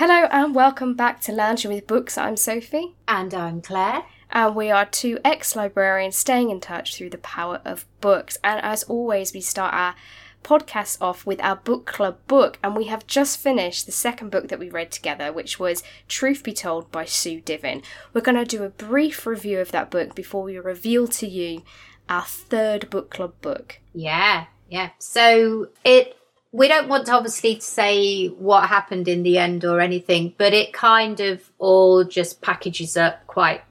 Hello and welcome back to Lounging with Books. I'm Sophie. And I'm Claire. And we are two ex librarians staying in touch through the power of books. And as always, we start our podcast off with our book club book. And we have just finished the second book that we read together, which was Truth Be Told by Sue Divin. We're going to do a brief review of that book before we reveal to you our third book club book. Yeah, yeah. So it we don't want to obviously to say what happened in the end or anything, but it kind of all just packages up quite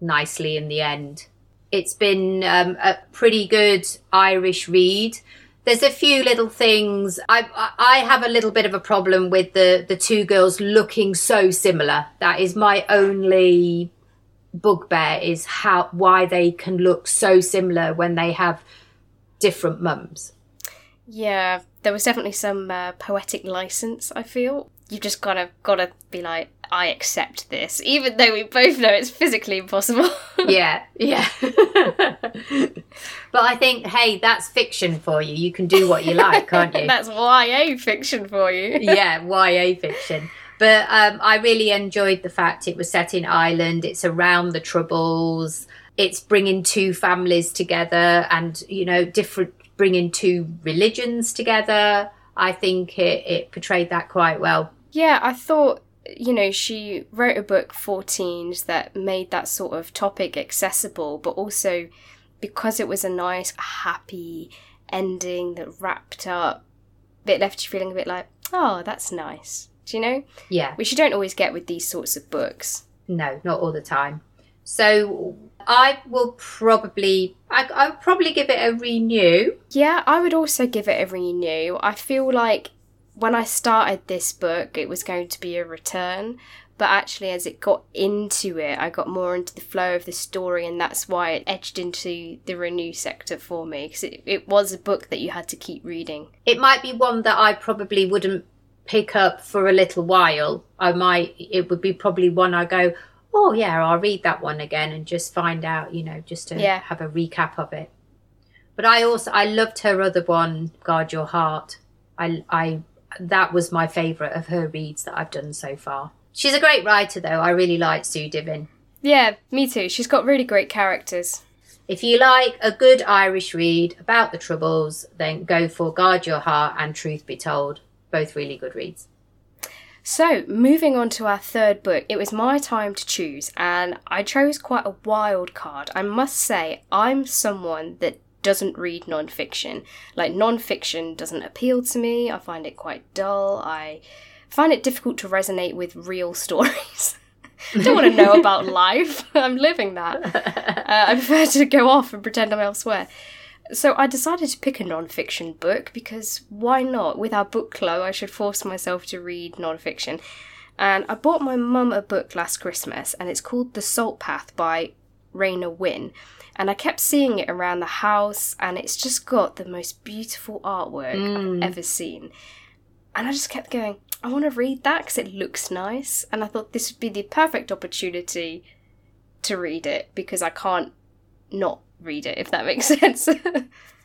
nicely in the end. It's been um, a pretty good Irish read. There's a few little things. I I have a little bit of a problem with the the two girls looking so similar. That is my only bugbear is how why they can look so similar when they have different mums. Yeah, there was definitely some uh, poetic license. I feel you've just gotta gotta be like, I accept this, even though we both know it's physically impossible. yeah, yeah. but I think, hey, that's fiction for you. You can do what you like, can't you? that's YA fiction for you. yeah, YA fiction. But um, I really enjoyed the fact it was set in Ireland. It's around the Troubles. It's bringing two families together, and you know, different bringing two religions together. I think it, it portrayed that quite well. Yeah, I thought, you know, she wrote a book for teens that made that sort of topic accessible, but also because it was a nice, happy ending that wrapped up, it left you feeling a bit like, oh, that's nice. Do you know? Yeah. Which you don't always get with these sorts of books. No, not all the time. So I will probably, I, I would probably give it a renew. Yeah, I would also give it a renew. I feel like when I started this book, it was going to be a return, but actually, as it got into it, I got more into the flow of the story, and that's why it edged into the renew sector for me because it, it was a book that you had to keep reading. It might be one that I probably wouldn't pick up for a little while. I might, it would be probably one I go, oh yeah, I'll read that one again and just find out, you know, just to yeah. have a recap of it. But I also I loved her other one, Guard Your Heart. I I that was my favourite of her reads that I've done so far. She's a great writer though. I really like Sue Divin. Yeah, me too. She's got really great characters. If you like a good Irish read about the Troubles, then go for Guard Your Heart and Truth Be Told. Both really good reads. So, moving on to our third book, it was my time to choose, and I chose quite a wild card. I must say, I'm someone that doesn't read non-fiction. Like, non-fiction doesn't appeal to me, I find it quite dull, I find it difficult to resonate with real stories. I don't want to know about life, I'm living that. Uh, I prefer to go off and pretend I'm elsewhere. So I decided to pick a non-fiction book because why not? With our book club, I should force myself to read non-fiction. And I bought my mum a book last Christmas, and it's called The Salt Path by Raynor Winn. And I kept seeing it around the house, and it's just got the most beautiful artwork mm. I've ever seen. And I just kept going, I want to read that because it looks nice. And I thought this would be the perfect opportunity to read it because I can't not read it, if that makes sense.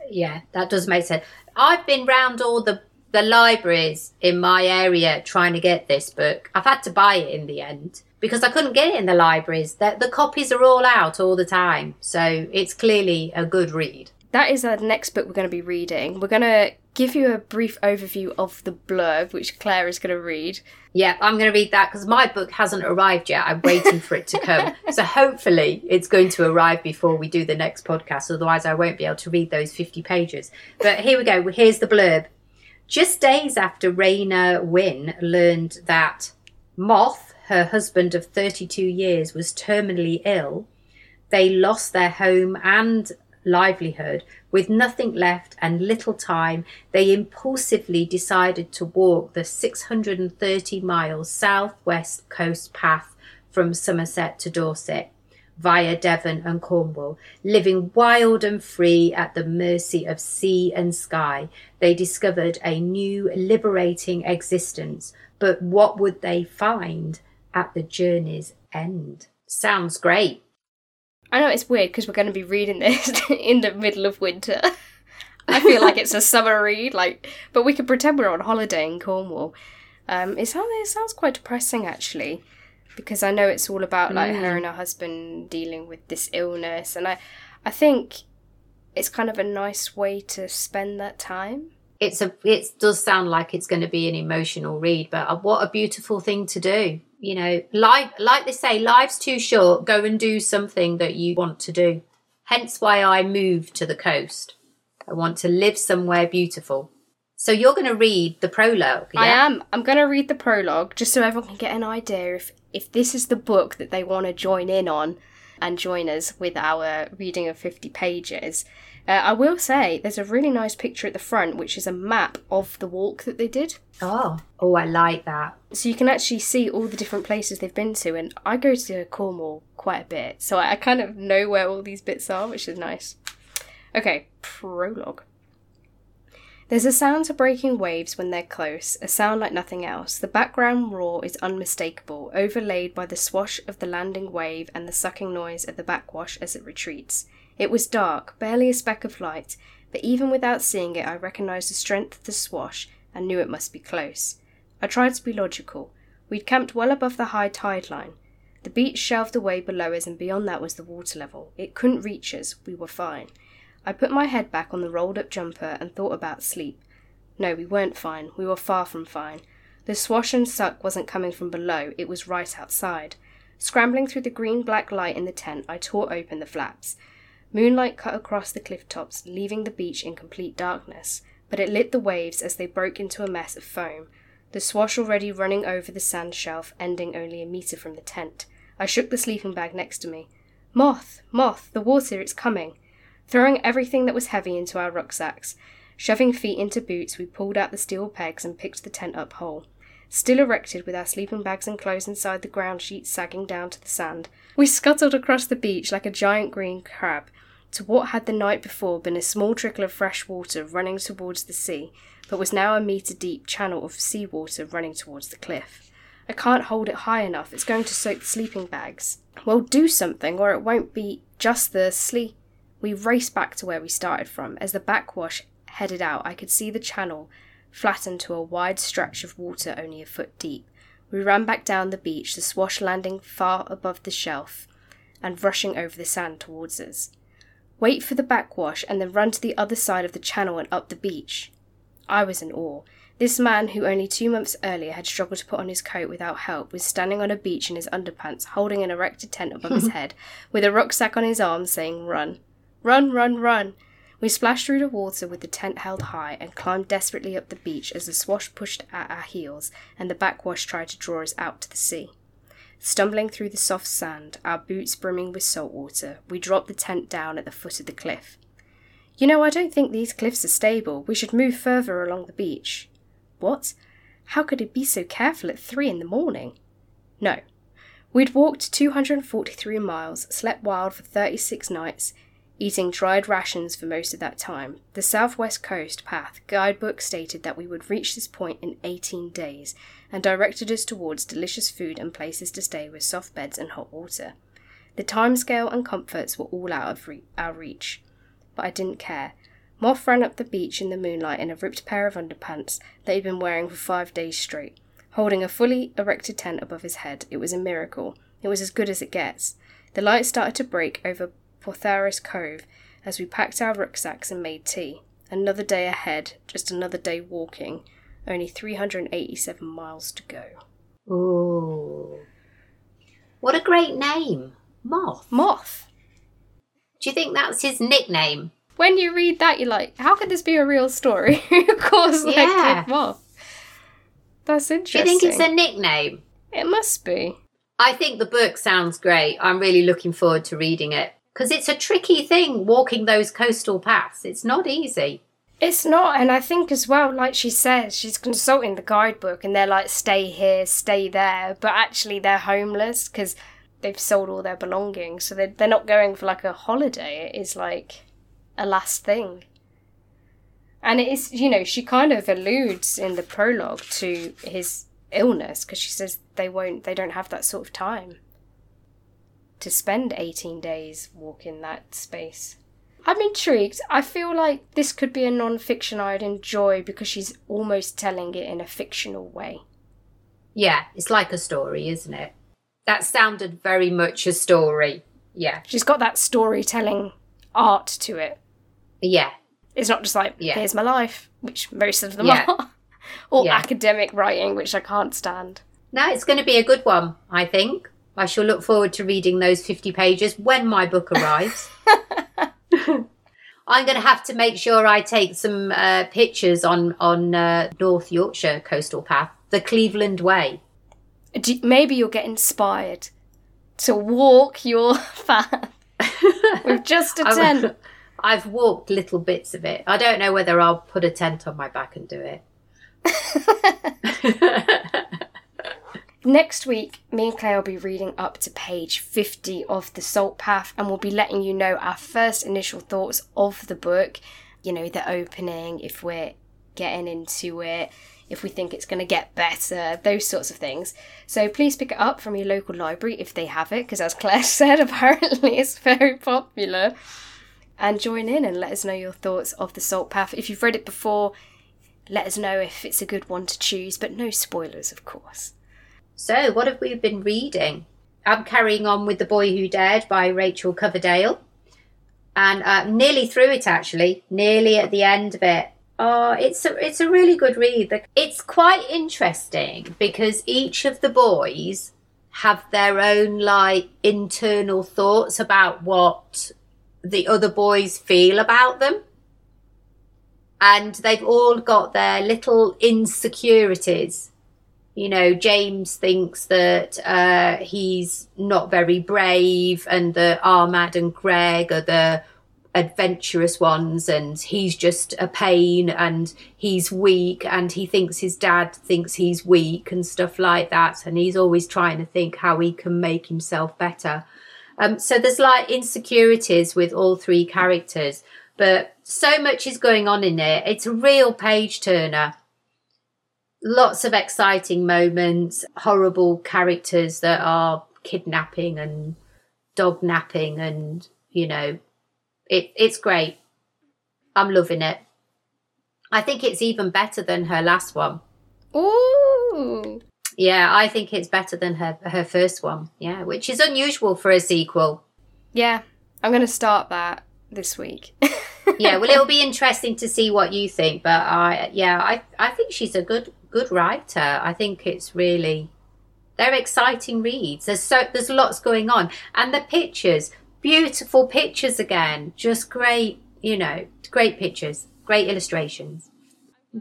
yeah, that does make sense. I've been round all the the libraries in my area trying to get this book. I've had to buy it in the end because I couldn't get it in the libraries. The, the copies are all out all the time, so it's clearly a good read. That is the next book we're going to be reading. We're going to give you a brief overview of the blurb, which Claire is going to read. Yeah, I'm going to read that because my book hasn't arrived yet. I'm waiting for it to come. so hopefully it's going to arrive before we do the next podcast. Otherwise, I won't be able to read those 50 pages. But here we go. Here's the blurb. Just days after Raynor Winn learned that Moth, her husband of 32 years, was terminally ill, they lost their home and livelihood. With nothing left and little time, they impulsively decided to walk the 630 miles southwest coast path from Somerset to Dorset via Devon and Cornwall, living wild and free at the mercy of sea and sky. They discovered a new liberating existence, but what would they find at the journey's end? Sounds great. I know it's weird because we're going to be reading this in the middle of winter. I feel like it's a summer read, like, but we could pretend we're on holiday in Cornwall. Um, it sounds it sounds quite depressing actually, because I know it's all about like her Mm. and her husband dealing with this illness, and I I think it's kind of a nice way to spend that time. It's a it does sound like it's going to be an emotional read, but uh, what a beautiful thing to do. You know, life like they say, life's too short. Go and do something that you want to do. Hence why I moved to the coast. I want to live somewhere beautiful. So you're going to read the prologue. Yeah? I am. I'm going to read the prologue just so everyone can get an idea if if this is the book that they want to join in on and join us with our reading of 50 pages. Uh, I will say there's a really nice picture at the front, which is a map of the walk that they did. Oh, oh, I like that. So you can actually see all the different places they've been to. And I go to Cornwall quite a bit, so I I kind of know where all these bits are, which is nice. Okay, prologue. There's a sound to breaking waves when they're close, a sound like nothing else. The background roar is unmistakable, overlaid by the swash of the landing wave and the sucking noise of the backwash as it retreats. It was dark, barely a speck of light, but even without seeing it, I recognized the strength of the swash and knew it must be close. I tried to be logical. We'd camped well above the high tide line. The beach shelved away below us, and beyond that was the water level. It couldn't reach us. We were fine. I put my head back on the rolled up jumper and thought about sleep. No, we weren't fine. We were far from fine. The swash and suck wasn't coming from below, it was right outside. Scrambling through the green black light in the tent, I tore open the flaps. Moonlight cut across the cliff tops, leaving the beach in complete darkness, but it lit the waves as they broke into a mess of foam, the swash already running over the sand shelf, ending only a metre from the tent. I shook the sleeping bag next to me. Moth! Moth! The water, it's coming! Throwing everything that was heavy into our rucksacks, shoving feet into boots, we pulled out the steel pegs and picked the tent up whole. Still erected with our sleeping bags and clothes inside the ground sheet sagging down to the sand, we scuttled across the beach like a giant green crab to what had the night before been a small trickle of fresh water running towards the sea, but was now a metre deep channel of sea water running towards the cliff. I can't hold it high enough, it's going to soak the sleeping bags. Well, do something, or it won't be just the sleep. We raced back to where we started from. As the backwash headed out, I could see the channel flattened to a wide stretch of water only a foot deep. We ran back down the beach, the swash landing far above the shelf and rushing over the sand towards us. Wait for the backwash and then run to the other side of the channel and up the beach. I was in awe. This man, who only two months earlier had struggled to put on his coat without help, was standing on a beach in his underpants, holding an erected tent above his head, with a rucksack on his arm, saying, Run. Run, run, run. We splashed through the water with the tent held high and climbed desperately up the beach as the swash pushed at our heels and the backwash tried to draw us out to the sea. Stumbling through the soft sand, our boots brimming with salt water, we dropped the tent down at the foot of the cliff. You know, I don't think these cliffs are stable. We should move further along the beach. What? How could it be so careful at three in the morning? No. We'd walked 243 miles, slept wild for 36 nights, eating dried rations for most of that time. The southwest coast path guidebook stated that we would reach this point in 18 days and directed us towards delicious food and places to stay with soft beds and hot water. The timescale and comforts were all out of re- our reach, but I didn't care. Moth ran up the beach in the moonlight in a ripped pair of underpants that he'd been wearing for five days straight. Holding a fully erected tent above his head, it was a miracle. It was as good as it gets. The light started to break over Portheras Cove as we packed our rucksacks and made tea. Another day ahead, just another day walking, only 387 miles to go. Ooh. What a great name. Moth. Moth! Do you think that's his nickname? When you read that, you're like, how could this be a real story? of course, like Yeah. Moth. That's interesting. Do you think it's a nickname? It must be. I think the book sounds great. I'm really looking forward to reading it because it's a tricky thing walking those coastal paths. It's not easy. It's not, and I think as well, like she says, she's consulting the guidebook and they're like, stay here, stay there, but actually they're homeless because they've sold all their belongings. So they're, they're not going for like a holiday, it is like a last thing. And it is, you know, she kind of alludes in the prologue to his illness because she says they won't, they don't have that sort of time to spend 18 days walking that space. I'm intrigued. I feel like this could be a non fiction I'd enjoy because she's almost telling it in a fictional way. Yeah, it's like a story, isn't it? That sounded very much a story. Yeah. She's got that storytelling art to it. Yeah. It's not just like, Yeah. here's my life, which most of them Yeah. are, or Yeah. academic writing, which I can't stand. No, it's going to be a good one, I think. I shall look forward to reading those 50 pages when my book arrives. I'm going to have to make sure I take some uh, pictures on on uh, North Yorkshire coastal path, the Cleveland Way. Do, maybe you'll get inspired to walk your path with just a tent. I've walked little bits of it. I don't know whether I'll put a tent on my back and do it. Next week, me and Claire will be reading up to page 50 of The Salt Path and we'll be letting you know our first initial thoughts of the book. You know, the opening, if we're getting into it, if we think it's going to get better, those sorts of things. So please pick it up from your local library if they have it, because as Claire said, apparently it's very popular. And join in and let us know your thoughts of The Salt Path. If you've read it before, let us know if it's a good one to choose, but no spoilers, of course. So, what have we been reading? I'm carrying on with The Boy Who Dared by Rachel Coverdale. And uh, nearly through it, actually, nearly at the end of it. Oh, it's a, it's a really good read. It's quite interesting because each of the boys have their own, like, internal thoughts about what the other boys feel about them. And they've all got their little insecurities you know, James thinks that uh, he's not very brave, and that Armad and Greg are the adventurous ones, and he's just a pain, and he's weak, and he thinks his dad thinks he's weak, and stuff like that. And he's always trying to think how he can make himself better. Um, so there's like insecurities with all three characters, but so much is going on in it. It's a real page turner lots of exciting moments, horrible characters that are kidnapping and dog napping and you know it it's great. I'm loving it. I think it's even better than her last one. Ooh. Yeah, I think it's better than her her first one. Yeah, which is unusual for a sequel. Yeah, I'm going to start that this week. Yeah, well it'll be interesting to see what you think, but I yeah, I I think she's a good good writer. I think it's really they're exciting reads. There's so there's lots going on, and the pictures, beautiful pictures again, just great. You know, great pictures, great illustrations.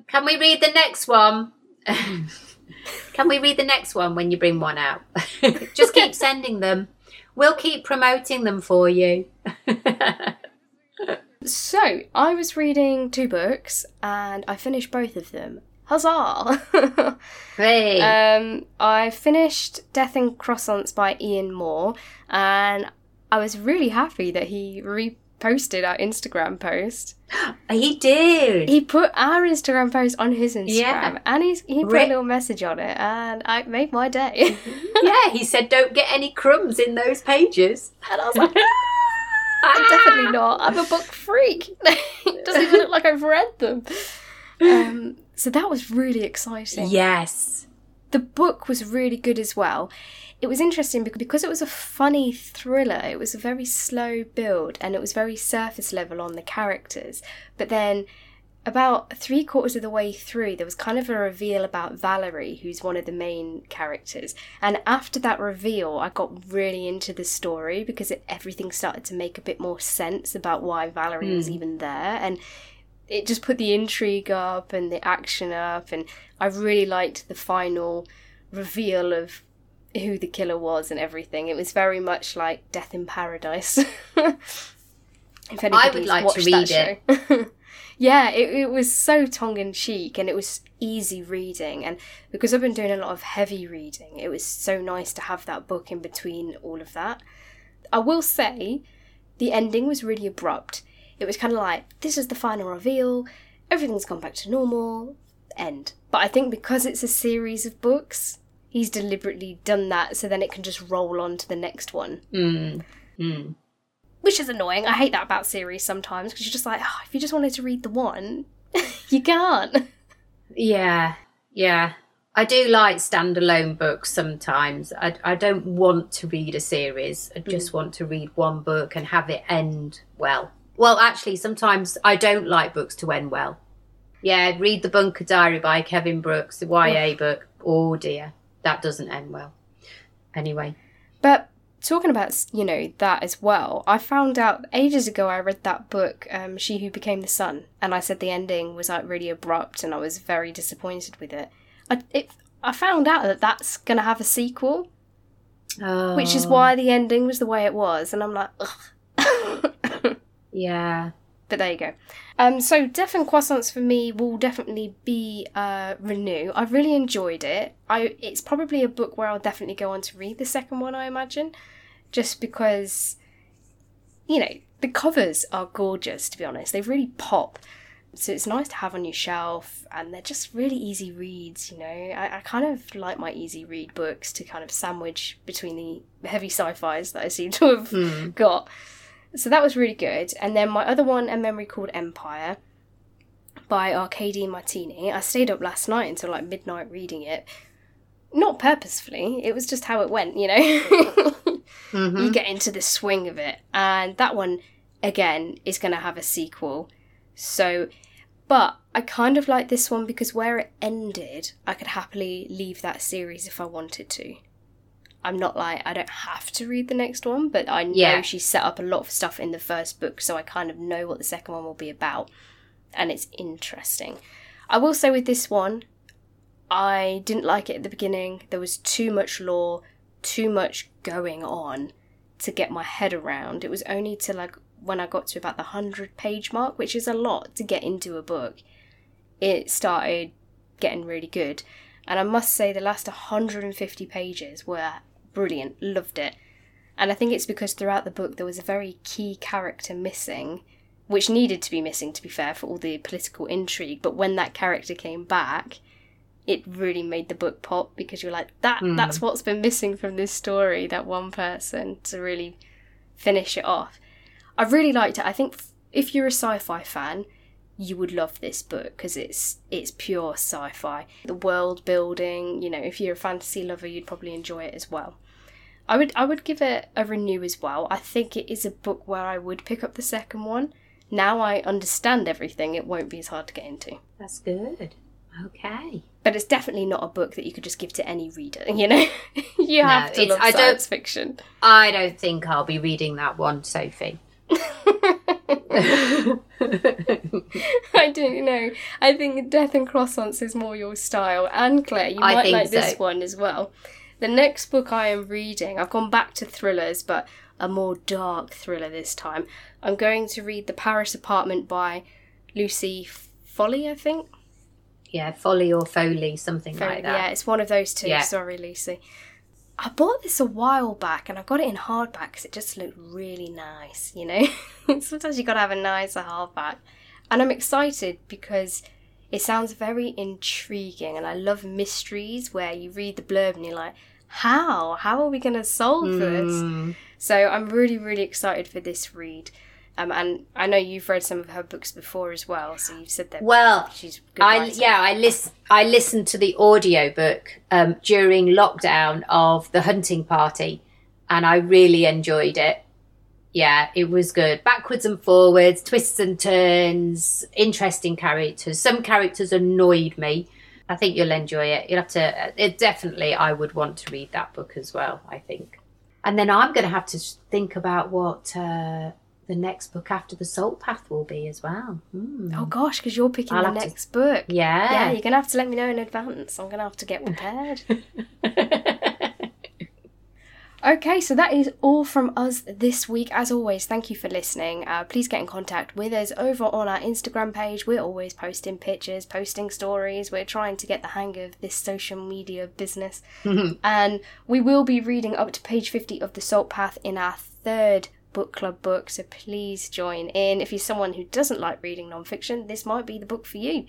Can we read the next one? Can we read the next one when you bring one out? just keep sending them. We'll keep promoting them for you. so, I was reading two books and I finished both of them. Huzzah! Great. um, I finished Death and Croissants by Ian Moore and I was really happy that he reposted our Instagram post. he did. He put our Instagram post on his Instagram Yeah. and he's, he put Re- a little message on it and I made my day. yeah, he said, "Don't get any crumbs in those pages." and I was like, I'm definitely not. I'm a book freak. it doesn't even look like I've read them. Um, so that was really exciting. Yes. The book was really good as well. It was interesting because, it was a funny thriller, it was a very slow build and it was very surface level on the characters. But then, about three quarters of the way through, there was kind of a reveal about Valerie, who's one of the main characters. And after that reveal, I got really into the story because it, everything started to make a bit more sense about why Valerie was hmm. even there. And it just put the intrigue up and the action up. And I really liked the final reveal of who the killer was and everything. It was very much like Death in Paradise. if I would like to read show. yeah, it, it was so tongue in cheek and it was easy reading. And because I've been doing a lot of heavy reading, it was so nice to have that book in between all of that. I will say the ending was really abrupt. It was kind of like, this is the final reveal, everything's gone back to normal, end. But I think because it's a series of books, he's deliberately done that so then it can just roll on to the next one. Mm. Mm. Which is annoying. I hate that about series sometimes because you're just like, oh, if you just wanted to read the one, you can't. Yeah. Yeah. I do like standalone books sometimes. I, I don't want to read a series. I just want to read one book and have it end well. Well, actually, sometimes I don't like books to end well. Yeah, read The Bunker Diary by Kevin Brooks, the YA book. Oh dear, that doesn't end well. Anyway, But talking about you know that as well, I found out ages ago. I read that book, um, "She Who Became the Sun," and I said the ending was like really abrupt, and I was very disappointed with it. I it, I found out that that's gonna have a sequel, oh, which is why the ending was the way it was, and I'm like, ugh. Yeah, But there you go. Um, so Death and Croissants for me will definitely be uh, Renew. I really enjoyed it. I it's probably a book where I'll definitely go on to read the second one. I imagine, just because, you know, the covers are gorgeous. To be honest, they really pop. So it's nice to have on your shelf, and they're just really easy reads. You know, I, I kind of like my easy read books to kind of sandwich between the heavy sci-fi's that I seem to have Hmm. got. So that was really good. And then my other one, A Memory Called Empire by Arkady Martine. I stayed up last night until like midnight reading it. Not purposefully, it was just how it went, you know? Mhm. you get into the swing of it. And that one, again, is going to have a sequel. So, but I kind of like this one because where it ended, I could happily leave that series if I wanted to. I'm not like, I don't have to read the next one, but I know Yeah. she set up a lot of stuff in the first book, so I kind of know what the second one will be about. And it's interesting. I will say with this one, I didn't like it at the beginning. There was too much lore, too much going on to get my head around. It was only to like when I got to about the 100 page mark, which is a lot to get into a book, it started getting really good. And I must say, the last 150 pages were brilliant. Loved it. And I think it's because throughout the book there was a very key character missing, which needed to be missing, to be fair, for all the political intrigue. But when that character came back, it really made the book pop because you're like, that Hmm. that's what's been missing from this story, that one person to really finish it off. I really liked it. I think if you're a sci-fi fan, you would love this book because it's it's pure sci-fi. The world building, you know, if you're a fantasy lover, you'd probably enjoy it as well. I would I would give it a renew as well. I think it is a book where I would pick up the second one. Now I understand everything, it won't be as hard to get into. that's good. Okay. But it's definitely not a book that you could just give to any reader, you know? you No, have to it's- love I don't- science fiction. I don't think I'll be reading that one, Sophie. I don't know. I think Death and Croissants is more your style. And Claire, you I might like this one as well. The next book I am reading, I've gone back to thrillers, but a more dark thriller this time. I'm going to read The Paris Apartment by Lucy Foley, I think. yeah, Folly or Foley, something like that. Yeah, it's one of those two. Yeah. Sorry, Lucy. I bought this a while back and I got it in hardback because it just looked really nice, you know? Sometimes you gotta have a nicer hardback. And I'm excited because it sounds very intriguing and I love mysteries where you read the blurb and you're like, how? How are we gonna solve this? Mm, So I'm really, really excited for this read. Um, and I know you've read some of her books before as well, so you've said that Well, she's good. I yeah, I listen. I listened to the audiobook um, during lockdown of the hunting party, and I really enjoyed it. Yeah, it was good. Backwards and forwards, twists and turns, interesting characters. Some characters annoyed me. I think you'll enjoy it. You'll have to. It definitely. I would want to read that book as well. I think, and then I'm going to have to think about what uh, the next book after the Salt Path will be as well. Hmm. Oh gosh, because you're picking I'll the have to- next book. Yeah, Yeah. you're gonna have to let me know in advance. I'm gonna have to get prepared. okay, so that is all from us this week. As always, thank you for listening. Uh, please get in contact with us over on our Instagram page. We're always posting pictures, posting stories. We're trying to get the hang of this social media business. and we will be reading up to page 50 of The Salt Path in our third book club book, so please join in. If you're someone who doesn't like reading non-fiction, this might be the book for you.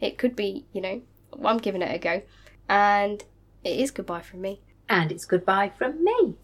It could be, you know, I'm giving it a go. And it is goodbye from me. and it's goodbye from me.